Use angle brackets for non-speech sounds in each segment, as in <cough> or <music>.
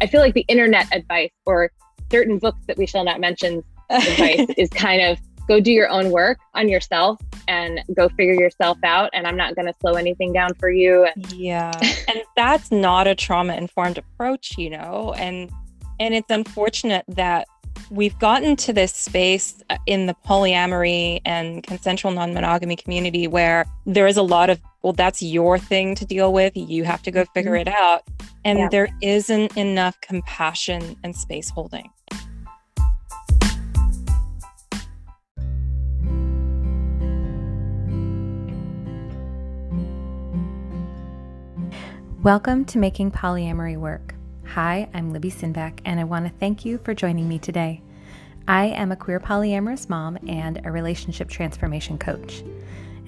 I feel like the internet advice or certain books that we shall not mention <laughs> advice is kind of go do your own work on yourself and go figure yourself out. And i'm not going to slow anything down for you. Yeah. <laughs> And that's not a trauma informed approach you know? And and it's unfortunate that we've gotten to this space uh, in the polyamory and consensual non monogamy community where there is a lot of, well, that's your thing to deal with. You have to go figure mm-hmm. it out. And yeah. there isn't enough compassion and space holding. Welcome to Making Polyamory Work. Hi, I'm Libby Sinback, and I want to thank you for joining me today. I am a queer polyamorous mom and a relationship transformation coach.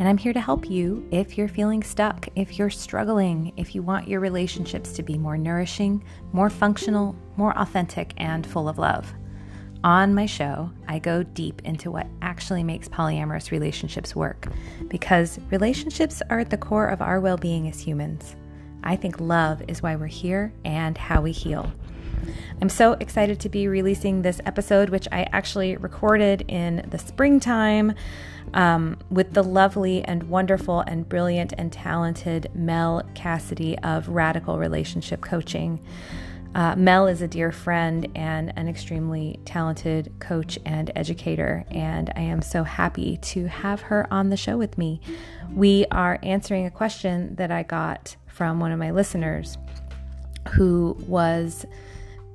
And I'm here to help you if you're feeling stuck, if you're struggling, if you want your relationships to be more nourishing, more functional, more authentic, and full of love. On my show, I go deep into what actually makes polyamorous relationships work because relationships are at the core of our well being as humans. I think love is why we're here and how we heal. I'm so excited to be releasing this episode, which I actually recorded in the springtime um, with the lovely and wonderful and brilliant and talented Mel Cassidy of Radical Relationship Coaching. Uh, Mel is a dear friend and an extremely talented coach and educator, and I am so happy to have her on the show with me. We are answering a question that I got from one of my listeners who was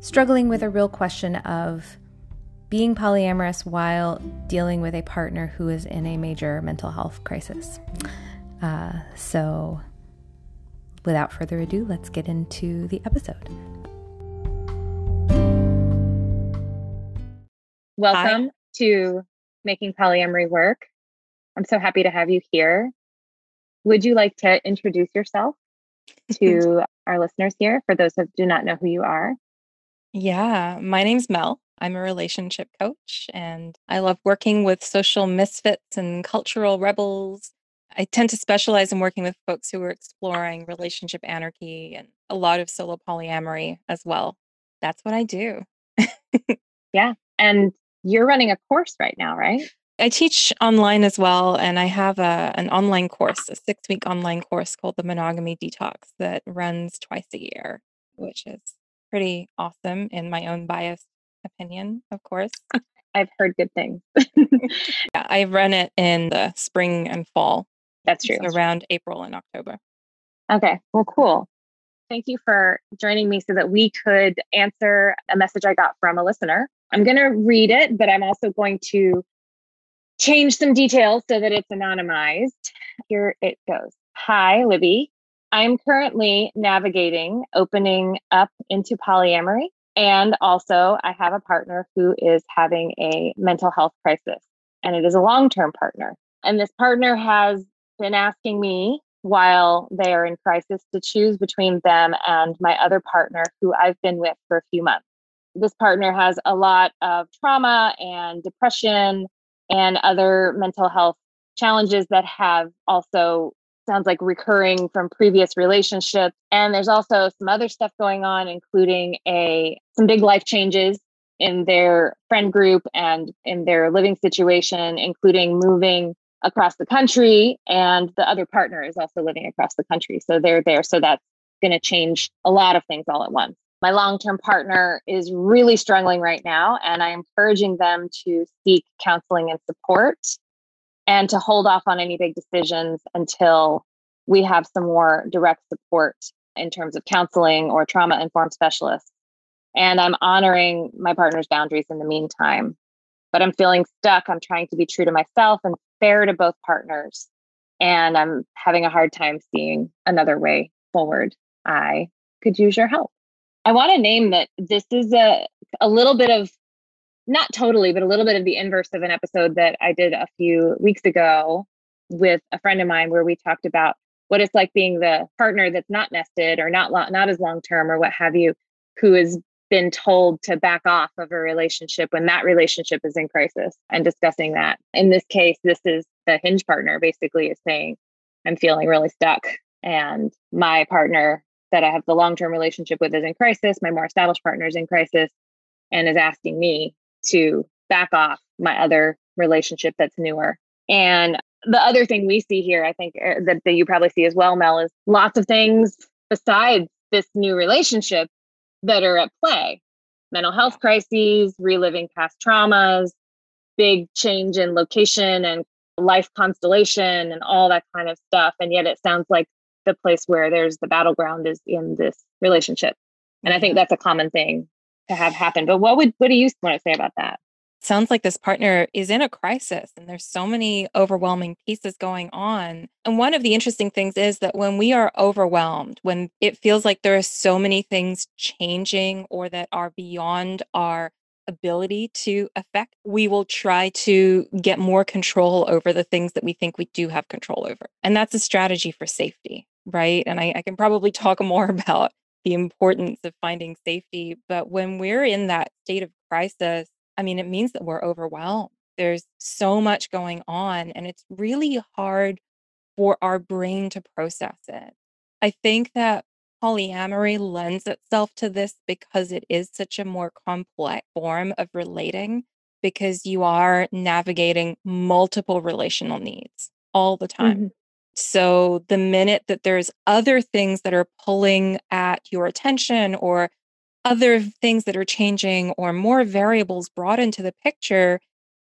struggling with a real question of being polyamorous while dealing with a partner who is in a major mental health crisis. Uh, so, without further ado, let's get into the episode. Welcome Hi. to Making Polyamory Work. I'm so happy to have you here. Would you like to introduce yourself? <laughs> to our listeners here for those who do not know who you are? Yeah, my name's Mel. I'm a relationship coach and I love working with social misfits and cultural rebels. I tend to specialize in working with folks who are exploring relationship anarchy and a lot of solo polyamory as well. That's what I do. <laughs> yeah. And you're running a course right now, right? I teach online as well, and I have a, an online course, a six week online course called the Monogamy Detox that runs twice a year, which is pretty awesome in my own biased opinion, of course. I've heard good things. <laughs> <laughs> yeah, I run it in the spring and fall. That's true. So around April and October. Okay, well, cool. Thank you for joining me so that we could answer a message I got from a listener. I'm going to read it, but I'm also going to change some details so that it's anonymized. Here it goes. Hi, Libby. I'm currently navigating opening up into polyamory. And also, I have a partner who is having a mental health crisis, and it is a long term partner. And this partner has been asking me while they are in crisis to choose between them and my other partner who I've been with for a few months. This partner has a lot of trauma and depression and other mental health challenges that have also sounds like recurring from previous relationships and there's also some other stuff going on including a some big life changes in their friend group and in their living situation including moving across the country and the other partner is also living across the country so they're there so that's going to change a lot of things all at once. My long term partner is really struggling right now, and I'm encouraging them to seek counseling and support and to hold off on any big decisions until we have some more direct support in terms of counseling or trauma informed specialists. And I'm honoring my partner's boundaries in the meantime. But I'm feeling stuck. I'm trying to be true to myself and fair to both partners. And I'm having a hard time seeing another way forward. I could use your help. I want to name that this is a a little bit of not totally, but a little bit of the inverse of an episode that I did a few weeks ago with a friend of mine where we talked about what it's like being the partner that's not nested or not not as long term or what have you who has been told to back off of a relationship when that relationship is in crisis and discussing that. In this case, this is the hinge partner basically is saying, I'm feeling really stuck and my partner that I have the long term relationship with is in crisis. My more established partner is in crisis and is asking me to back off my other relationship that's newer. And the other thing we see here, I think uh, that, that you probably see as well, Mel, is lots of things besides this new relationship that are at play mental health crises, reliving past traumas, big change in location and life constellation, and all that kind of stuff. And yet it sounds like the place where there's the battleground is in this relationship. And I think that's a common thing to have happen. But what would what do you want to say about that? sounds like this partner is in a crisis and there's so many overwhelming pieces going on. And one of the interesting things is that when we are overwhelmed, when it feels like there are so many things changing or that are beyond our ability to affect, we will try to get more control over the things that we think we do have control over. And that's a strategy for safety, right? And I, I can probably talk <laughs> more about the importance of finding safety. But when we're in that state of crisis, I mean, it means that we're overwhelmed. There's so much going on, and it's really hard for our brain to process it. I think that polyamory lends itself to this because it is such a more complex form of relating, because you are navigating multiple relational needs all the time. Mm-hmm. So the minute that there's other things that are pulling at your attention or other things that are changing or more variables brought into the picture,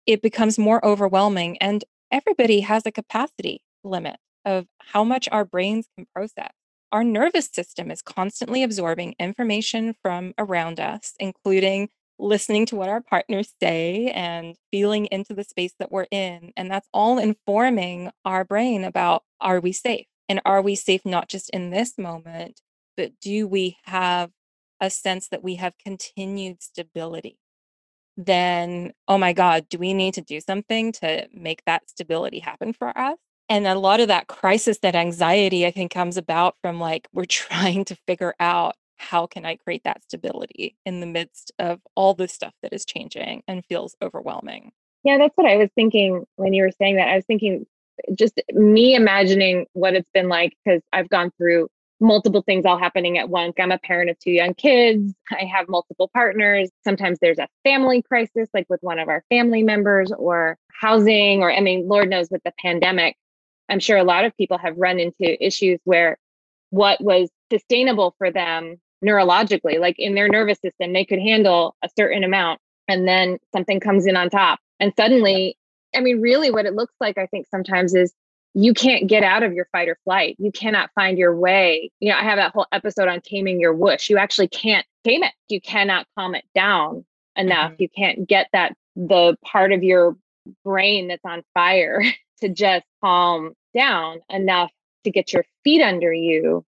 it becomes more overwhelming. And everybody has a capacity limit of how much our brains can process. Our nervous system is constantly absorbing information from around us, including listening to what our partners say and feeling into the space that we're in. And that's all informing our brain about are we safe? And are we safe not just in this moment, but do we have a sense that we have continued stability, then, oh my God, do we need to do something to make that stability happen for us? And a lot of that crisis, that anxiety, I think comes about from like, we're <laughs> trying to figure out how can I create that stability in the midst of all this stuff that is changing and feels overwhelming. Yeah, that's what I was thinking when you were saying that. I was thinking eh, just me imagining what it's been like because I've gone through multiple things all happening at once. I'm a parent of two young kids. <laughs> I have multiple partners. Sometimes there's a family crisis, like with one of our family members, or housing, or I mean, Lord knows with the pandemic, I'm sure a lot of people have run into issues where what was sustainable for them neurologically, like in their nervous system, they could handle a certain amount. And then something comes in on top. And suddenly, I mean, really, what it looks like, I think sometimes is you can't get out of your fight or flight. You cannot find your way. You know, I have that whole episode on taming your whoosh. You actually can't tame it. You cannot calm it down enough. Mm-hmm. You can't get that the part of your brain that's on fire <laughs> to just calm down enough to get your feet under you.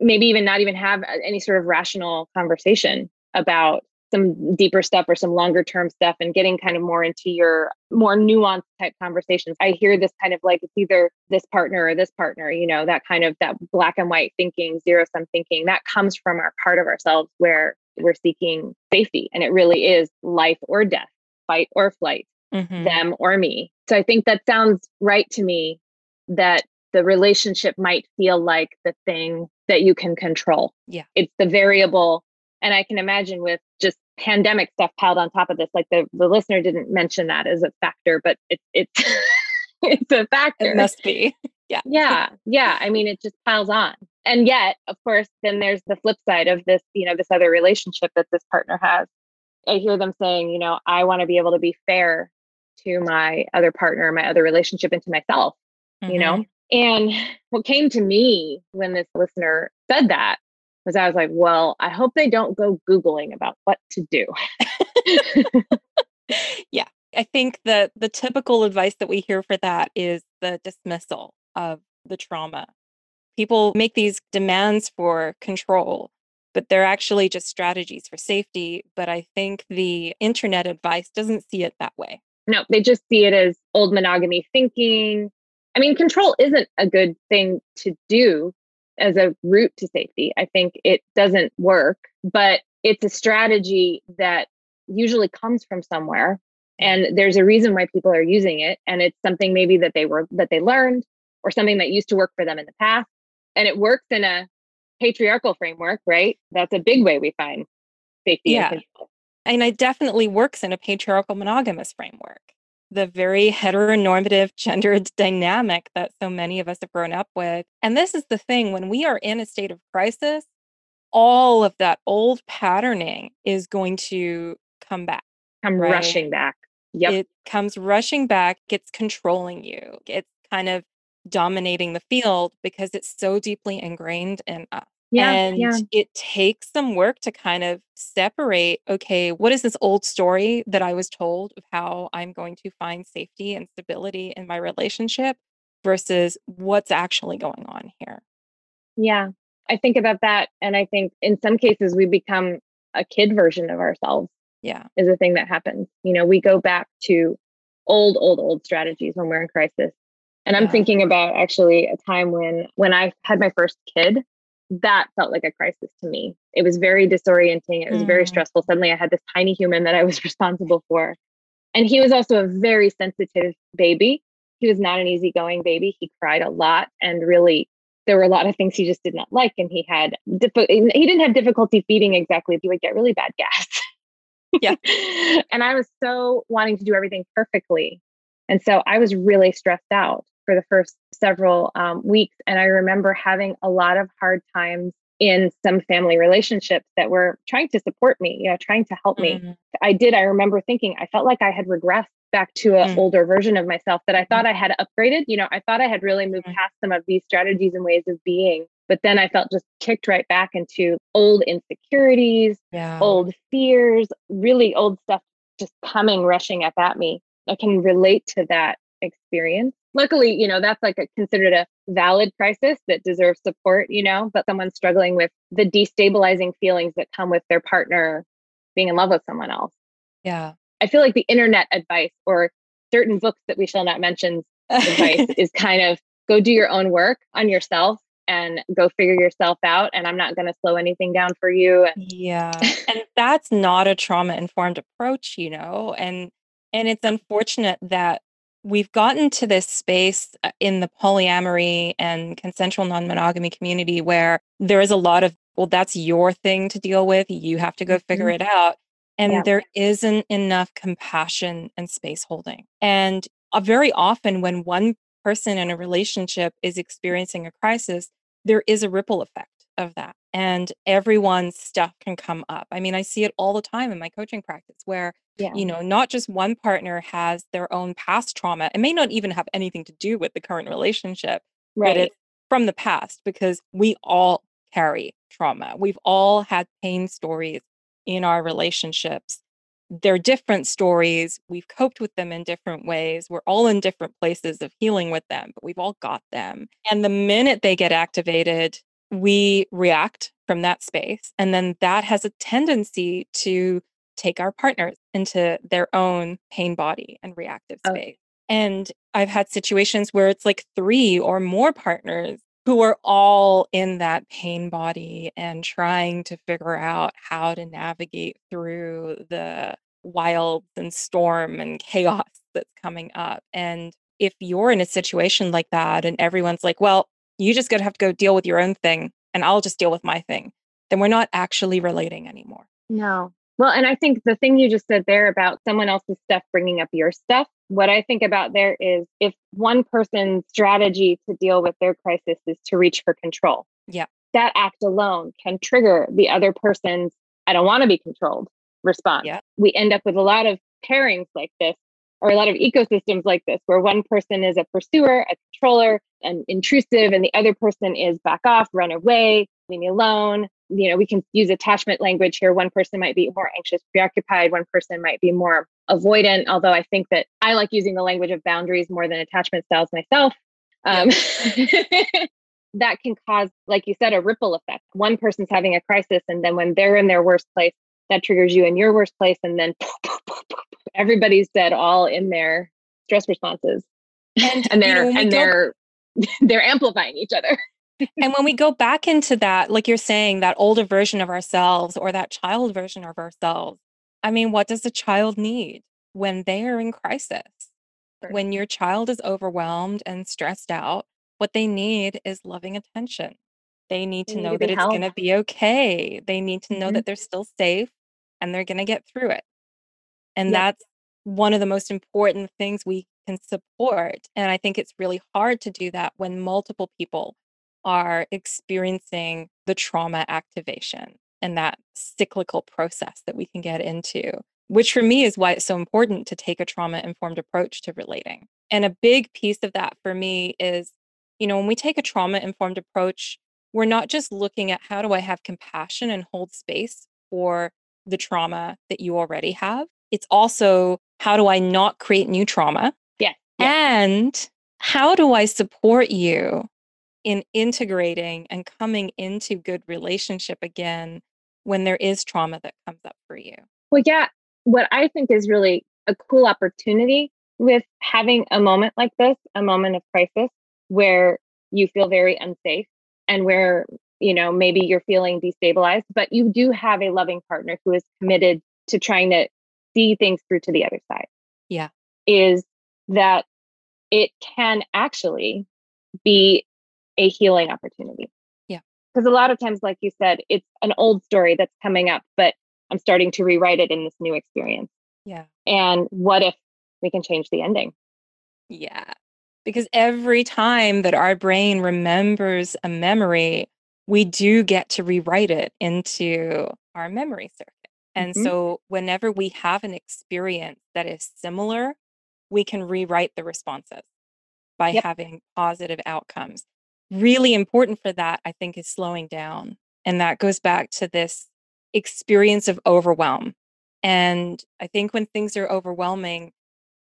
Maybe even not even have any sort of rational conversation about some deeper stuff or some longer term stuff and getting kind of more into your more nuanced type conversations. I hear this kind of like it's either this partner or this partner, you know, that kind of that black and white thinking, zero sum thinking that comes from our part of ourselves where we're seeking safety. And it really is life or death, fight or flight, mm-hmm. them or me. So I think that sounds right to me that the relationship might feel like the thing that you can control. Yeah. It's the variable and I can imagine with just pandemic stuff piled on top of this, like the, the listener didn't mention that as a factor, but it, it's <laughs> it's a factor. It must be. <laughs> Yeah. Yeah. Yeah. I mean, it just piles on. And yet, of course, then there's the flip side of this, you know, this other relationship that this partner has. I hear them saying, you know, I want to be able to be fair to my other partner, my other relationship, and to myself, mm-hmm. you know? And what came to me when this listener said that was I was like, well, I hope they don't go Googling about what to do. <laughs> yeah. I think that the typical advice that we hear for that is the dismissal of the trauma. People make these demands for control, but they're actually just strategies for safety. But I think the internet advice doesn't see it that way. No, they just see it as old monogamy thinking. I mean, control isn't a good thing to do as a route to safety. I think it doesn't work, but it's a strategy that usually comes from somewhere and there's a reason why people are using it and it's something maybe that they were that they learned or something that used to work for them in the past and it works in a patriarchal framework, right? That's a big way we find safety. Yeah. And it definitely works in a patriarchal monogamous framework. The very heteronormative <laughs> gendered dynamic that so many of us have grown up with. And this is the thing when we are in a state of crisis, all of that old patterning is going to come back. Come right? rushing back. Yep. It comes rushing back, it's controlling you. It's kind of dominating the field because it's so deeply ingrained in us. Yeah, and yeah. it takes some work to kind of separate okay, what is this old story that I was told of how I'm going to find safety and stability in my relationship versus what's actually going on here? Yeah. I think about that. And I think in some cases, we become a kid version of ourselves, Yeah. is a thing that happens. You know, we go back to old, old, old strategies when we're in crisis. And I'm thinking about actually a time when when I had my first kid, that felt like a crisis to me. It was very disorienting. It was very Mm. stressful. Suddenly I had this tiny human that I was <laughs> responsible for. And he was also a very sensitive baby. He was not an easygoing baby. He cried a lot and really there were a lot of things he just did not like and he had he didn't have difficulty feeding exactly. He would get really bad gas. Yeah. <laughs> and I was so wanting to do everything perfectly. And so I was really stressed out for the first several um, weeks. And I remember having a lot of hard times in some family relationships that were trying to support me, you know, trying to help me. Mhm. I did. I remember thinking I felt like I had regressed back to an Mm. older version of myself that I thought I had upgraded. You know, I thought I had really moved Mhm. past some of these strategies and ways of being. But then I felt just kicked right back into old insecurities, Yeah. old fears, really old stuff just coming rushing up at me. I can relate to that experience. Luckily, you know, that's like a considered a valid crisis that deserves support, you know, but someone's struggling with the destabilizing feelings that come with their partner being in love with someone else. Yeah. I feel like the internet advice or certain books that we shall not mention advice <laughs> is kind of go do your own work on yourself and go figure yourself out. And I'm not going to slow anything down for you. Yeah. <laughs> And that's not a trauma informed approach, you know. And and it's unfortunate that we've gotten to this space uh, in the polyamory and consensual non-monogamy community where there is a lot of well that's your thing to deal with, you have to go figure it out. And Yeah. there isn't enough compassion and space holding. And uh, very often when one person in a relationship is experiencing a crisis, there is a ripple effect of that. And everyone's stuff can come up. I mean, I see it all the time in my coaching practice where, Yeah. you know, not just one partner has their own past trauma. It may not even have anything to do with the current relationship, but Right. it's from the past because we all carry trauma. We've all had pain stories in our relationships. They're different stories. We've coped with them in different ways. We're all in different places of healing with them, but we've all got them. And the minute they get activated, we react from that space. And then that has a tendency to take our partners into their own pain body and reactive Oh. space. And I've had situations where it's like three or more partners who are all in that pain body and trying to figure out how to navigate through the wild and storm and chaos that's coming up. And if you're in a situation like that and everyone's like, well, you just gotta have to go deal with your own thing and I'll just deal with my thing, then we're not actually relating anymore. No. Well, and I think the thing you just said there about someone else's stuff bringing up your stuff, what I think about there is if one person's strategy to deal with their crisis is to reach for control. Yeah. That act alone can trigger the other person's, I don't want to be controlled response. Yeah. We end up with a lot of pairings like this or a lot of ecosystems like this where one person is a pursuer, a controller, and intrusive, and the other person is back off, run away, leave me alone. You know, we can use attachment language here. One person might be more anxious, preoccupied. One person might be more avoidant. Although I think that I like using the language of boundaries more than attachment styles myself. Um, <laughs> that can cause, like you said, a ripple effect. One person's having a crisis, and then when they're in their worst place, that triggers you in your worst place, and then everybody's dead all in their stress responses, And, and they're when we and they're <laughs> they're amplifying each other. And when we go back into that, like you're saying, that older version of ourselves or that child version of ourselves, I mean, what does a child need when they are in crisis? When your child is overwhelmed and stressed out, what they need is loving attention. They need to They need know to that be it's going to be okay. They need to know Mhm. that they're still safe and they're going to get through it. And Yeah. that's one of the most important things we can support. And I think it's really hard to do that when multiple people are experiencing the trauma activation and that cyclical process that we can get into, which for me is why it's so important to take a trauma informed approach to relating. And a big piece of that for me is, you know, when we take a trauma informed approach, we're not just looking at how do I have compassion and hold space for the trauma that you already have. It's also how do I not create new trauma? Yeah, yeah. And how do I support you in integrating and coming into good relationship again when there is trauma that comes up for you? Well, yeah, what I think is really a cool opportunity with having a moment like this, a moment of crisis where you feel very unsafe and where, you know, maybe you're feeling destabilized, but you do have a loving partner who is committed to trying to see things through to the other side. Yeah. Is that it can actually be a healing opportunity. Yeah. Because a lot of times, like you said, it's an old story that's coming up, but I'm starting to rewrite it in this new experience. Yeah. And what if we can change the ending? Yeah. Because every time that our brain remembers a memory, we do get to rewrite it into our memory circuit. And Mhm. so, whenever we have an experience that is similar, we can rewrite the responses by Yep. having positive outcomes. Really important for that, I think, is slowing down. And that goes back to this experience of overwhelm. And I think when things are overwhelming,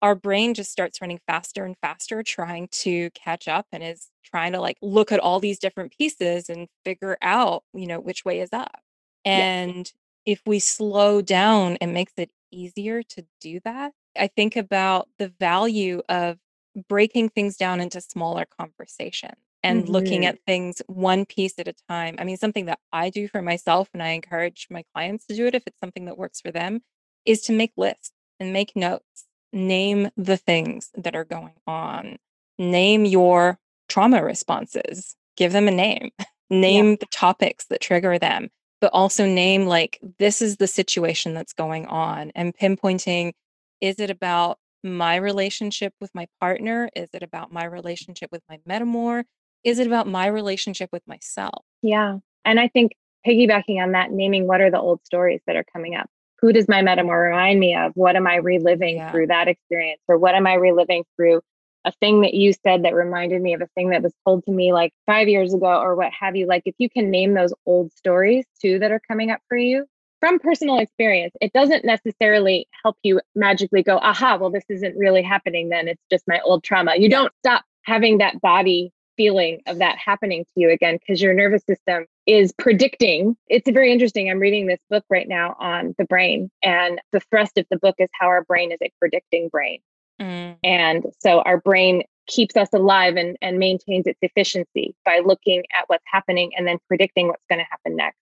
our brain just starts running faster and faster, trying to catch up and is trying to like look at all these different pieces and figure out, you know, which way is up. Yeah. And if we slow down, it makes it easier to do that. I think about the value of breaking things down into smaller conversations and looking Mhm. at things one piece at a time. I mean, something that I do for myself and I encourage my clients to do it if it's something that works for them is to make lists and make notes. Name the things that are going on. Name your trauma responses. Give them a name. <laughs> Name the topics that trigger them, but also name like this is the situation that's going on and pinpointing is it about my relationship with my partner? Is it about my relationship with my metamor? Is it about my relationship with myself? Yeah. And I think piggybacking on that, naming what are the old stories that are coming up? Who does my metamor remind me of? What am I reliving Yeah. through that experience? Or what am I reliving through a thing that you said that reminded me of a thing that was told to me like five years ago or what have you? Like, if you can name those old stories too that are coming up for you from personal experience, it doesn't necessarily help you magically go, aha, well, this isn't really happening then. It's just my old trauma. You Yeah. don't stop having that body feeling of that happening to you again because your nervous system is predicting. It's very interesting. I'm reading this book right now on the brain, and the thrust of the book is how our brain is a predicting brain. Mm, And so our brain keeps us alive and, and maintains its efficiency by looking at what's happening and then predicting what's going to happen next.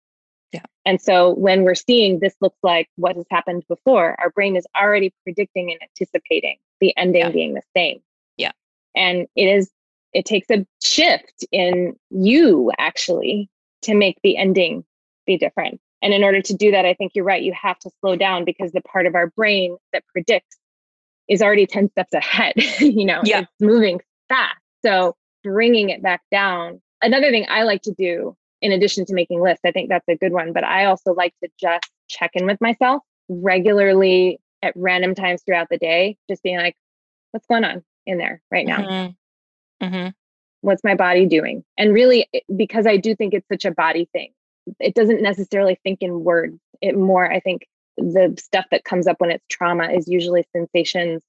Yeah. And so when we're seeing this looks like what has happened before, our brain is already predicting and anticipating the ending Yeah. being the same. Yeah. And it is, it takes a shift in you actually to make the ending be different. And in order to do that, I think you're right. You have to slow down because the part of our brain that predicts is already 10 steps ahead. <laughs> you know, Yeah. it's moving fast. So bringing it back down. Another thing I like to do, in addition to making lists, I think that's a good one, but I also like to just check in with myself regularly at random times throughout the day, just being like, what's going on in there right now? mhm, mhm. What's my body doing? And really, because I do think it's such a body thing, it doesn't necessarily think in words. It more, I think, the stuff that comes up when it's trauma is usually sensations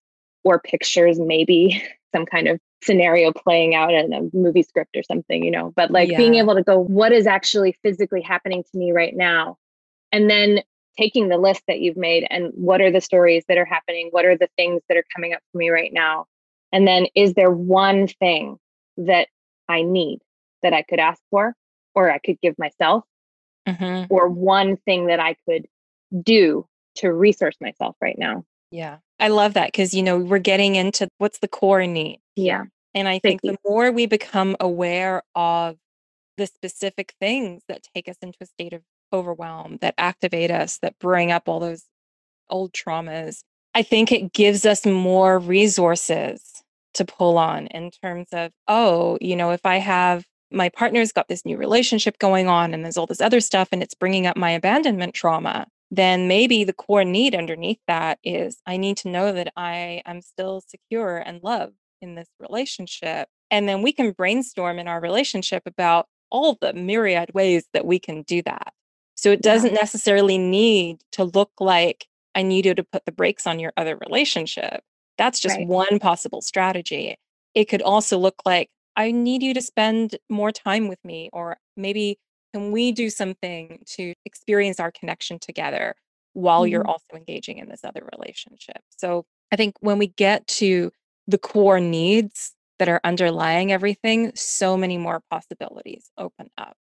or pictures, maybe <laughs> some kind of scenario playing out in a movie script or something, you know. But like being able to go, what is actually physically happening to me right now? And then taking the list that you've made and what are the stories that are happening? What are the things that are coming up for me right now? And then is there one thing that I need that I could ask for or I could give myself Mhm. or one thing that I could do to resource myself right now? Yeah. I love that because, you know, we're getting into what's the core need. Yeah. And I think the more we become aware of the specific things that take us into a state of overwhelm, that activate us, that bring up all those old traumas. I think it gives us more resources to pull on in terms of, oh, you know, if I have my partner's got this new relationship going on and there's all this other stuff and it's bringing up my abandonment trauma, then maybe the core need underneath that is I need to know that I am still secure and loved in this relationship. And then we can brainstorm in our relationship about all the myriad ways that we can do that. So it doesn't necessarily need to look like I need you to put the brakes on your other relationship. That's just right. one possible strategy. It could also look like I need you to spend more time with me, or maybe can we do something to experience our connection together while mm-hmm. you're also engaging in this other relationship? So I think when we get to the core needs that are underlying everything, so many more possibilities open up.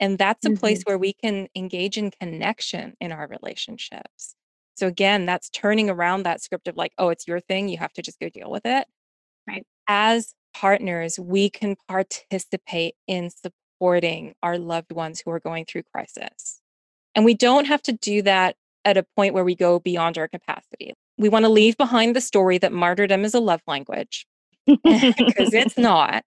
And that's a mm-hmm. place where we can engage in connection in our relationships. So again, that's turning around that script of like, oh, it's your thing. You have to just go deal with it. Right. As partners, we can participate in supporting our loved ones who are going through crisis. And we don't have to do that at a point where we go beyond our capacity. We want to leave behind the story that martyrdom is a love language <laughs> <laughs> because it's not.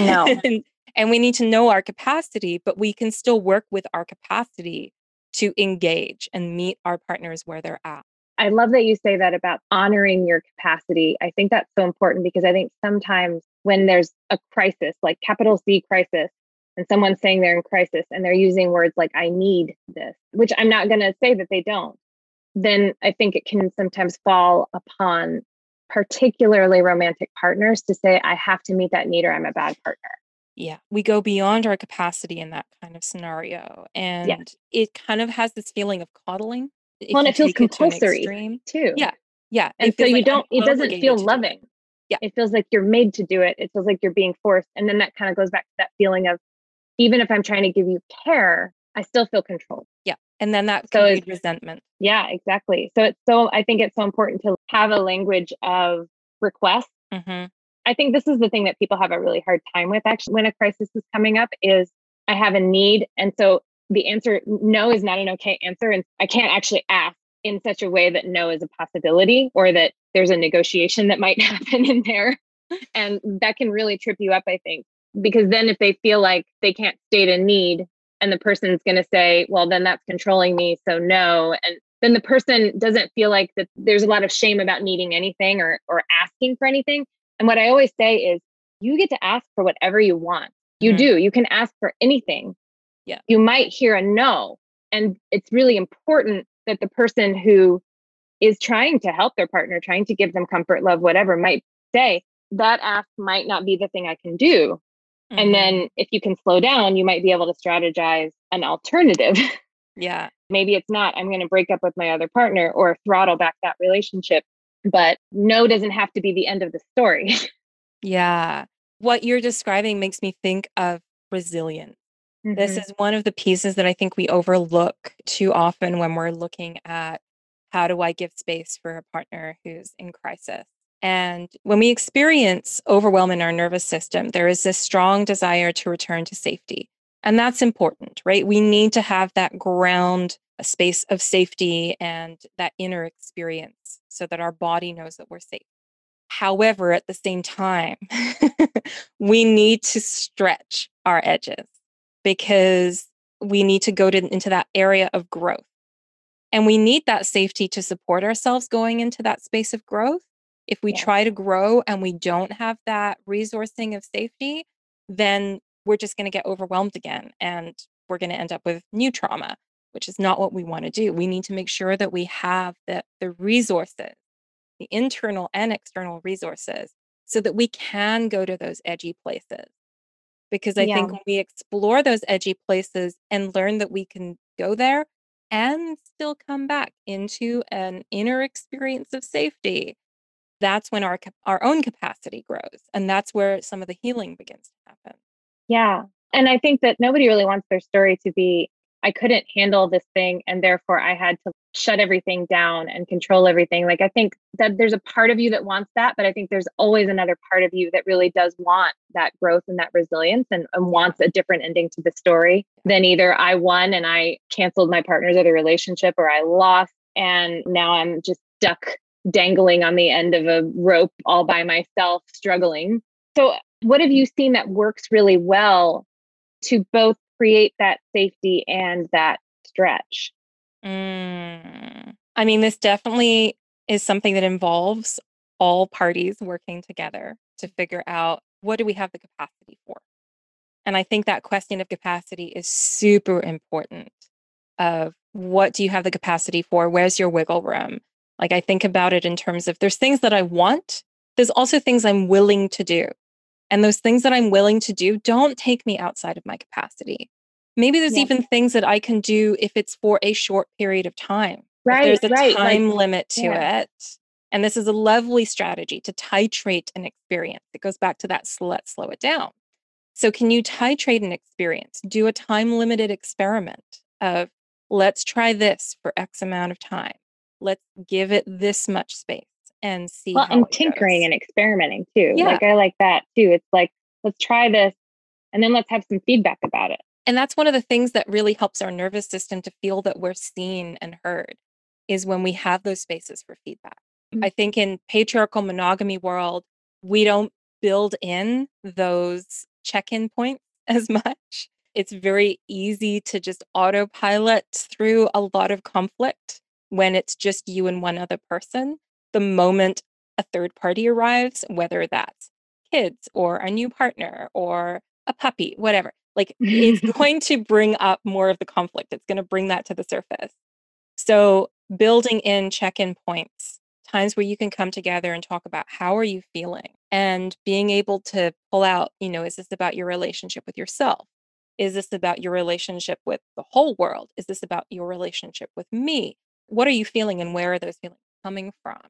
No. and, and we need to know our capacity, but we can still work with our capacity to engage and meet our partners where they're at. I love that you say that about honoring your capacity. I think that's so important because I think sometimes when there's a crisis, like capital C crisis, and someone's saying they're in crisis and they're using words like, I need this, which I'm not going to say that they don't, then I think it can sometimes fall upon particularly romantic partners to say, I have to meet that need or I'm a bad partner. Yeah, we go beyond our capacity in that kind of scenario. And yeah. it kind of has this feeling of coddling. Well, and it feels compulsory to too. Yeah. Yeah. And so you like don't, it doesn't feel loving. Yeah. It feels like you're made to do it. It feels like you're being forced. And then that kind of goes back to that feeling of even if I'm trying to give you care, I still feel controlled. Yeah. And then that so resentment. Yeah, exactly. So it's so, I think it's so important to have a language of request mm-hmm. I think this is the thing that people have a really hard time with actually when a crisis is coming up is I have a need. And so the answer no is not an okay answer. And I can't actually ask in such a way that no is a possibility or that there's a negotiation that might <laughs> happen in there. And that can really trip you up, I think, because then if they feel like they can't state a need and the person's going to say, well, then that's controlling me. So no. And then the person doesn't feel like that there's a lot of shame about needing anything or, or asking for anything. And what I always say is you get to ask for whatever you want. You mm-hmm. do. You can ask for anything. Yeah. You might hear a no. And it's really important that the person who is trying to help their partner, trying to give them comfort, love, whatever, might say, that ask might not be the thing I can do. Mm-hmm. And then if you can slow down, you might be able to strategize an alternative. Yeah. <laughs> Maybe it's not, I'm going to break up with my other partner or throttle back that relationship but no doesn't have to be the end of the story. <laughs> yeah. What you're describing makes me think of resilience. Mm-hmm. This is one of the pieces that I think we overlook too often when we're looking at how do I give space for a partner who's in crisis. And when we experience overwhelm in our nervous system, there is this strong desire to return to safety. And that's important, right? We need to have that ground, a space of safety and that inner experience so that our body knows that we're safe. However, at the same time, <laughs> we need to stretch our edges because we need to go to, into that area of growth. And we need that safety to support ourselves going into that space of growth. If we yeah. try to grow and we don't have that resourcing of safety, then we're just going to get overwhelmed again and we're going to end up with new trauma which is not what we want to do. We need to make sure that we have the, the resources, the internal and external resources, so that we can go to those edgy places. Because I yeah. think when we explore those edgy places and learn that we can go there and still come back into an inner experience of safety, that's when our our own capacity grows and that's where some of the healing begins to happen. Yeah. And I think that nobody really wants their story to be I couldn't handle this thing. And therefore, I had to shut everything down and control everything. Like, I think that there's a part of you that wants that, but I think there's always another part of you that really does want that growth and that resilience and, and wants a different ending to the story than either I won and I canceled my partner's other relationship or I lost and now I'm just stuck dangling on the end of a rope all by myself, struggling. So, what have you seen that works really well to both create that safety and that stretch? Mm. I mean, this definitely is something that involves all parties working together to figure out what do we have the capacity for. And I think that question of capacity is super important of what do you have the capacity for? Where's your wiggle room? Like I think about it in terms of there's things that I want, there's also things I'm willing to do. And those things that I'm willing to do don't take me outside of my capacity. Maybe there's yeah. even things that I can do if it's for a short period of time. Right. If there's a right. time like, limit to yeah. it. And this is a lovely strategy to titrate an experience. It goes back to that let's slow it down. So, can you titrate an experience? Do a time limited experiment of let's try this for X amount of time. Let's give it this much space and see. Well, and tinkering goes. and experimenting too. Yeah. Like I like that too. It's like, let's try this and then let's have some feedback about it. And that's one of the things that really helps our nervous system to feel that we're seen and heard is when we have those spaces for feedback. Mm-hmm. I think in patriarchal monogamy world, we don't build in those check-in points <laughs> as much it's very easy to just autopilot through a lot of conflict when it's just you and one other person. The moment a third party arrives, whether that's kids or a new partner or a puppy, whatever, like it's <laughs> going to bring up more of the conflict. It's going to bring that to the surface. So, building in check in points, times where you can come together and talk about how are you feeling and being able to pull out, you know, is this about your relationship with yourself? Is this about your relationship with the whole world? Is this about your relationship with me? What are you feeling and where are those feelings coming from?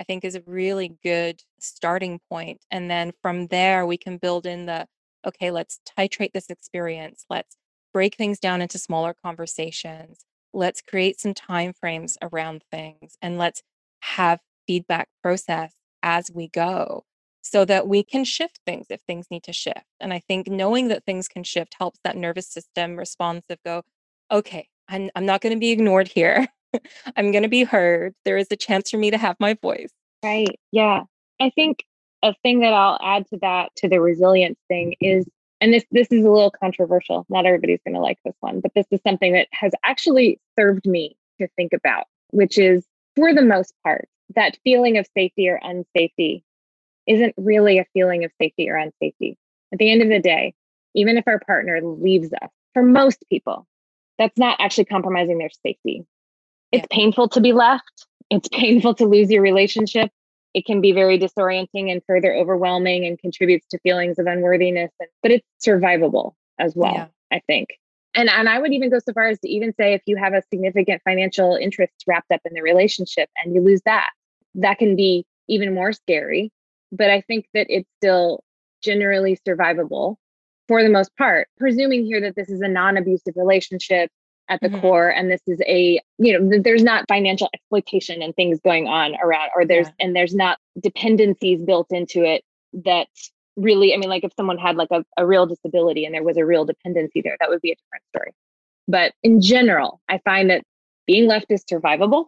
I think is a really good starting point. And then from there, we can build in the okay, let's titrate this experience. Let's break things down into smaller conversations. Let's create some time frames around things and let's have feedback process as we go so that we can shift things if things need to shift. And I think knowing that things can shift helps that nervous system responsive go, okay, I'm, I'm not going to be ignored here. <laughs> I'm going to be heard. There is a chance for me to have my voice. Right. Yeah. I think a thing that I'll add to that, to the resilience thing, is and this this is a little controversial. Not everybody's going to like this one, but this is something that has actually served me to think about, which is for the most part, that feeling of safety or unsafety isn't really a feeling of safety or unsafety. At the end of the day, even if our partner leaves us, for most people, that's not actually compromising their safety. It's yeah. painful to be left. It's <laughs> painful to lose your relationship. It can be very disorienting and further overwhelming and contributes to feelings of unworthiness. But it's survivable as well, yeah. I think. And, and I would even go so far as to even say if you have a significant financial interest wrapped up in the relationship and you lose that, that can be even more scary but I think that it's still generally survivable for the most part, presuming here that this is a non abusive relationship at the mm-hmm. core and this is a you know there's not financial exploitation and things going on around or there's yeah. and there's not dependencies built into it that really i mean like if someone had like a, a real disability and there was a real dependency there that would be a different story but in general i find that being left is survivable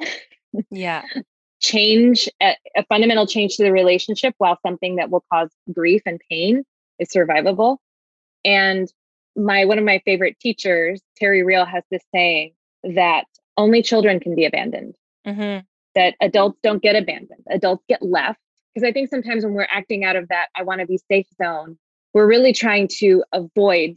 yeah <laughs> change a, a, fundamental change to the relationship while something that will cause grief and pain is survivable and my one of my favorite teachers terry real has this saying that only children can be abandoned mm-hmm. that adults don't get abandoned adults get left because i think sometimes when we're acting out of that i want to be safe zone we're really trying to avoid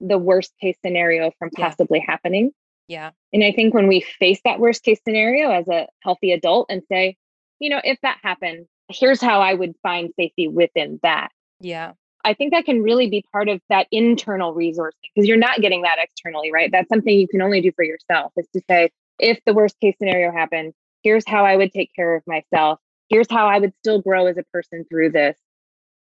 the worst case scenario from possibly yeah. happening yeah. And I think when we face that worst case scenario as a healthy adult and say, you know, if that happened, here's how I would find safety within that. Yeah. I think that can really be part of that internal resourcing because you're not getting that externally, right? That's something you can only do for yourself is to say, if the worst case scenario happened, here's how I would take care of myself. Here's how I would still grow as a person through this.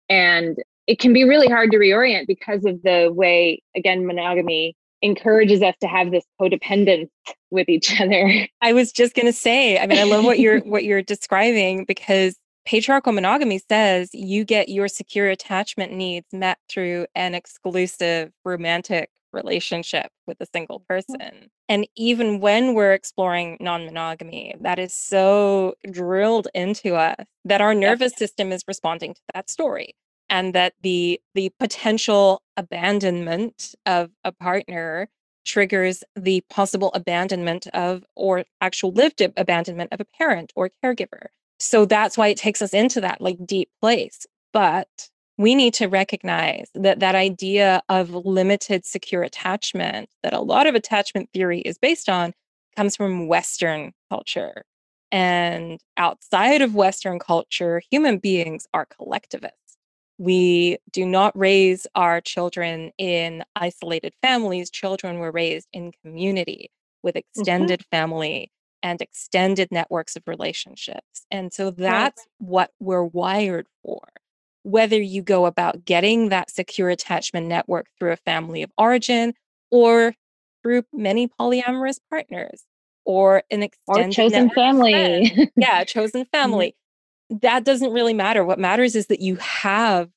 And it can be really hard to reorient because of the way, again, monogamy encourages us to have this codependence with each <laughs> other. I was just going to say, I mean, I love what you're <laughs> what you're describing because patriarchal monogamy says you get your secure attachment needs met through an exclusive romantic relationship with a single mm. person. And even when we're exploring non monogamy, that is so drilled into us that our nervous system is responding to that story and that the the potential abandonment of a partner triggers the possible abandonment of or actual lived abandonment of a parent or caregiver so that's why it takes us into that like deep place but we need to recognize that that idea of limited secure attachment that a lot of attachment theory is based on comes from western culture and outside of western culture human beings are collectivists we do not raise our children in isolated families. Children were raised in community with mm-hmm. extended mm-hmm. family and extended networks of relationships. And so that's right. what we're wired for. Whether you go about getting that secure attachment network through a family of origin or through many polyamorous partners or an extended or chosen family. yeah, chosen <laughs> mm-hmm. family that doesn't really matter. What matters is that you have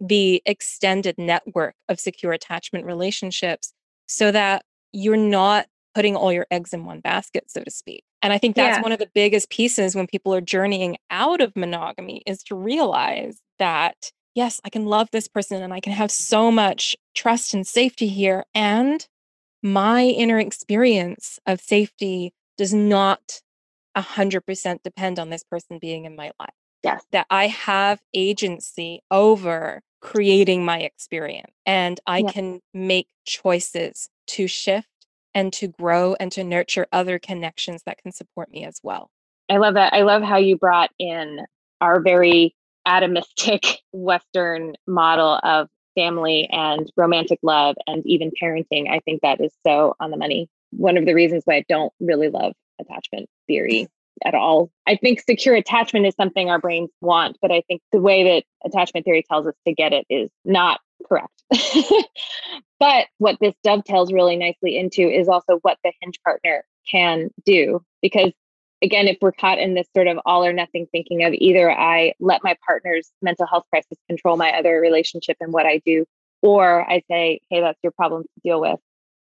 the extended network of secure attachment relationships so that you're not putting all your eggs in one basket, so to speak. And I think that's yeah. one of the biggest pieces when people are journeying out of monogamy is to realize that, yes, I can love this person and I can have so much trust and safety here. And my inner experience of safety does not 100% depend on this person being in my life. Yes. That I have agency over creating my experience and I yeah. can make choices to shift and to grow and to nurture other connections that can support me as well. I love that. I love how you brought in our very atomistic <laughs> Western model of family and romantic love and even parenting. I think that is so on the money. One of the reasons why I don't really love attachment theory <laughs> at all. I think secure attachment is something our brains want, but I think the way that attachment theory tells us to get it is not correct. <laughs> but what this dovetails really nicely into is also what the hinge partner can do. Because again, if we're caught in this sort of all or nothing thinking of either I let my partner's mental health crisis control my other relationship and what I do, or I say, hey, that's your problem to deal with.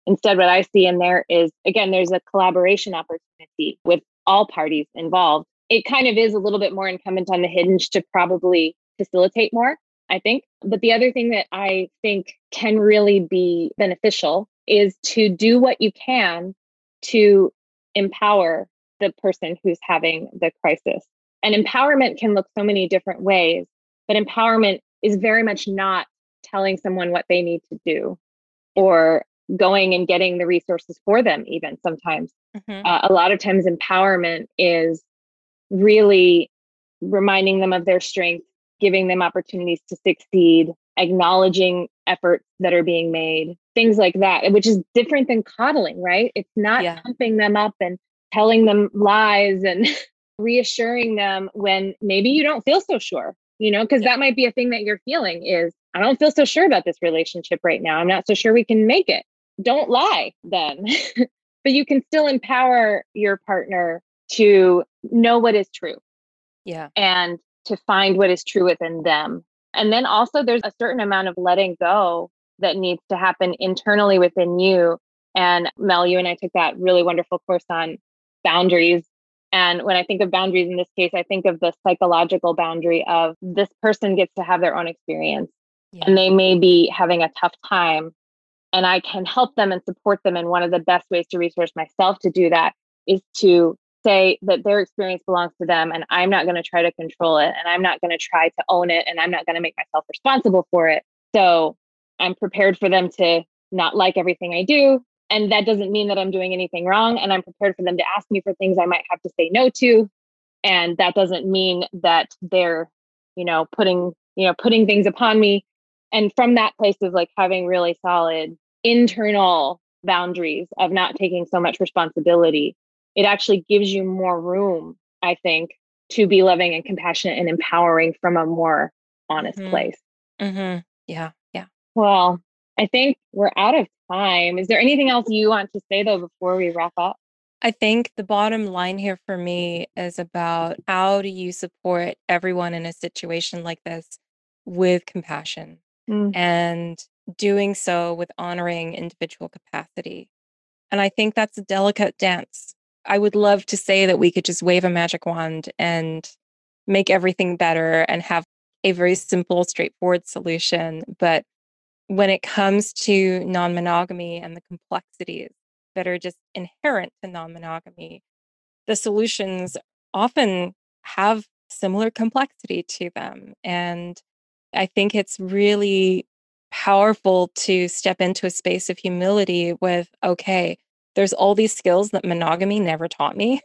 Instead, what I see in there is again, there's a collaboration opportunity with all parties involved. It kind of is a little bit more incumbent on the hinge to probably facilitate more, I think. But the other thing that I think can really be beneficial is to do what you can to empower the person who's having the crisis. And empowerment can look so many different ways, but empowerment is very much not telling someone what they need to do or going and getting the resources for them, even sometimes. Mm-hmm. Uh, a lot of times, empowerment is really reminding them of their strength, giving them opportunities to succeed, acknowledging efforts that are being made, things like that, eh, which is different than coddling, right? It's not yeah. pumping them up and telling them lies and <laughs> reassuring them when maybe you don't feel so sure, you know, because yeah. that might be a thing that you're feeling is, I don't feel so sure about this relationship right now. I'm not so sure we can make it. Don't lie then. <laughs> but you can still empower your partner to know what is true. Yeah. And to find what is true within them. And then also, there's a certain amount of letting go that needs to happen internally within you. And Mel, you and I took that really wonderful course on boundaries. And when I think of boundaries in this case, I think of the psychological boundary of this person gets to have their own experience. Yeah. And they may be having a tough time and I can help them and support them. And one of the best ways to resource myself to do that is to say that their experience belongs to them and I'm not going to try to control it and I'm not going to try to own it and I'm not going to make myself responsible for it. So I'm prepared for them to not like everything I do. And that doesn't mean that I'm doing anything wrong. And I'm prepared for them to ask me for things I might have to say no to. And that doesn't mean that they're, you know, putting, you know, putting things upon me. And from that place of like having really solid internal boundaries of not taking so much responsibility, it actually gives you more room, I think, to be loving and compassionate and empowering from a more honest mm-hmm. place. Mm-hmm. Yeah. Yeah. Well, I think we're out of time. Is there anything else you want to say though before we wrap up? I think the bottom line here for me is about how do you support everyone in a situation like this with compassion mm. and doing so with honoring individual capacity. And I think that's a delicate dance. I would love to say that we could just wave a magic wand and make everything better and have a very simple, straightforward solution. But when it comes to non monogamy and the complexities that are just inherent to non monogamy, the solutions often have similar complexity to them. And I think it's really powerful to step into a space of humility with, okay, there's all these skills that monogamy never taught me.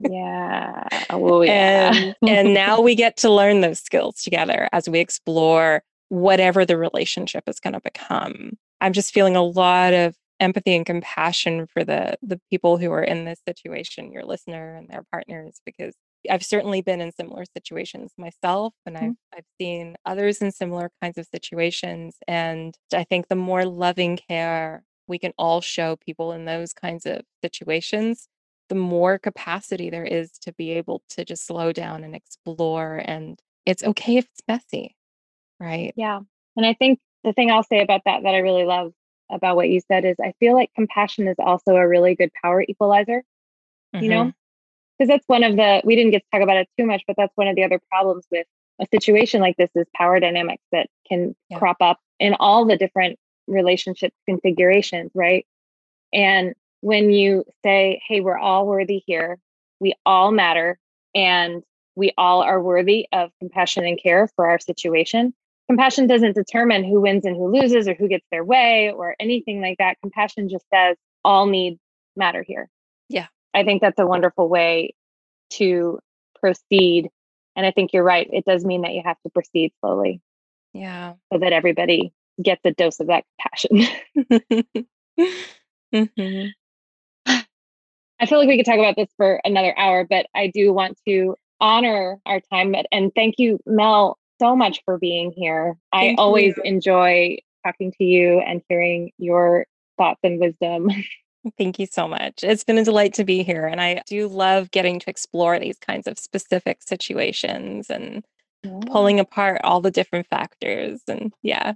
Yeah. Oh, yeah. and, and now we get to learn those skills together as we explore whatever the relationship is going to become. I'm just feeling a lot of empathy and compassion for the the people who are in this situation, your listener and their partners, because I've certainly been in similar situations myself, and mm-hmm. I've I've seen others in similar kinds of situations. And I think the more loving care we can all show people in those kinds of situations, the more capacity there is to be able to just slow down and explore. And it's okay if it's messy, right? Yeah. And I think the thing I'll say about that that I really love about what you said is I feel like compassion is also a really good power equalizer, mm-hmm. you know? Because that's one of the, we didn't get to talk about it too much, but that's one of the other problems with a situation like this is power dynamics that can yeah. crop up in all the different relationship configurations, right? And when you say, hey, we're all worthy here, we all matter, and we all are worthy of compassion and care for our situation, compassion doesn't determine who wins and who loses or who gets their way or anything like that. Compassion just says all needs matter here. Yeah. I think that's a wonderful way to proceed. And I think you're right. It does mean that you have to proceed slowly. Yeah. So that everybody gets the dose of that compassion. <laughs> mm-hmm. I feel like we could talk about this for another hour, but I do want to honor our time and thank you, Mel, so much for being here. Thank I always you. enjoy talking to you and hearing your thoughts and wisdom. <laughs> Thank you so much. It's been a delight to be here. And I do love getting to explore these kinds of specific situations and yeah. pulling apart all the different factors. And yeah.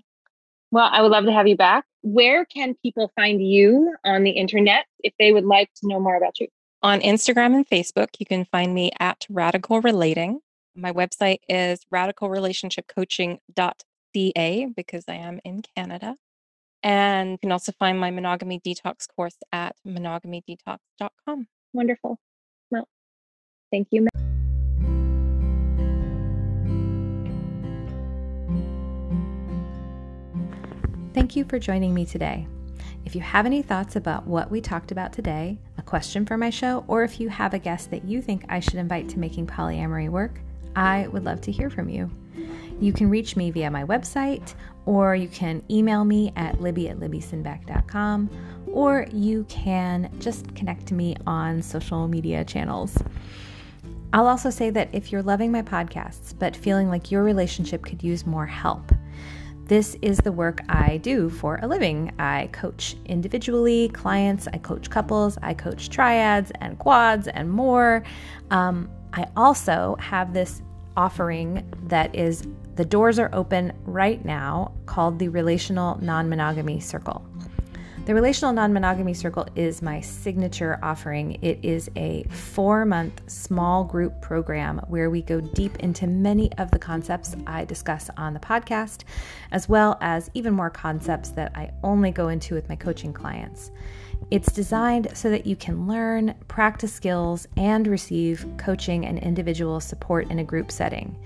Well, I would love to have you back. Where can people find you on the internet if they would like to know more about you? On Instagram and Facebook, you can find me at Radical Relating. My website is radicalrelationshipcoaching.ca because I am in Canada. And you can also find my monogamy detox course at monogamydetox.com. Wonderful. Well, thank you. Thank you for joining me today. If you have any thoughts about what we talked about today, a question for my show, or if you have a guest that you think I should invite to making polyamory work, I would love to hear from you. You can reach me via my website, or you can email me at libby at libbysinback.com, or you can just connect to me on social media channels. I'll also say that if you're loving my podcasts, but feeling like your relationship could use more help, this is the work I do for a living. I coach individually clients, I coach couples, I coach triads and quads and more. Um, I also have this offering that is the doors are open right now called the Relational Non Monogamy Circle. The Relational Non Monogamy Circle is my signature offering. It is a four month small group program where we go deep into many of the concepts I discuss on the podcast, as well as even more concepts that I only go into with my coaching clients. It's designed so that you can learn, practice skills, and receive coaching and individual support in a group setting.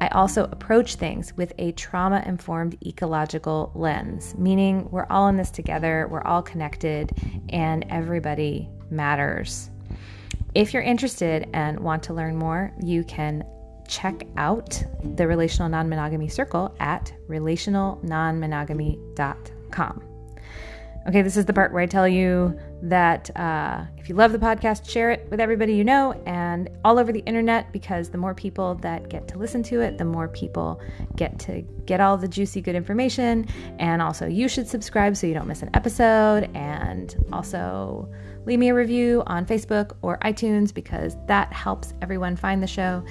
I also approach things with a trauma informed ecological lens, meaning we're all in this together, we're all connected, and everybody matters. If you're interested and want to learn more, you can check out the Relational Non Monogamy Circle at relationalnonmonogamy.com. Okay, this is the part where I tell you that uh, if you love the podcast, share it with everybody you know and all over the internet because the more people that get to listen to it, the more people get to get all the juicy, good information. And also, you should subscribe so you don't miss an episode. And also, leave me a review on Facebook or iTunes because that helps everyone find the show.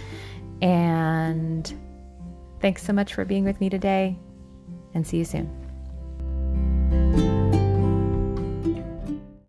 And thanks so much for being with me today, and see you soon.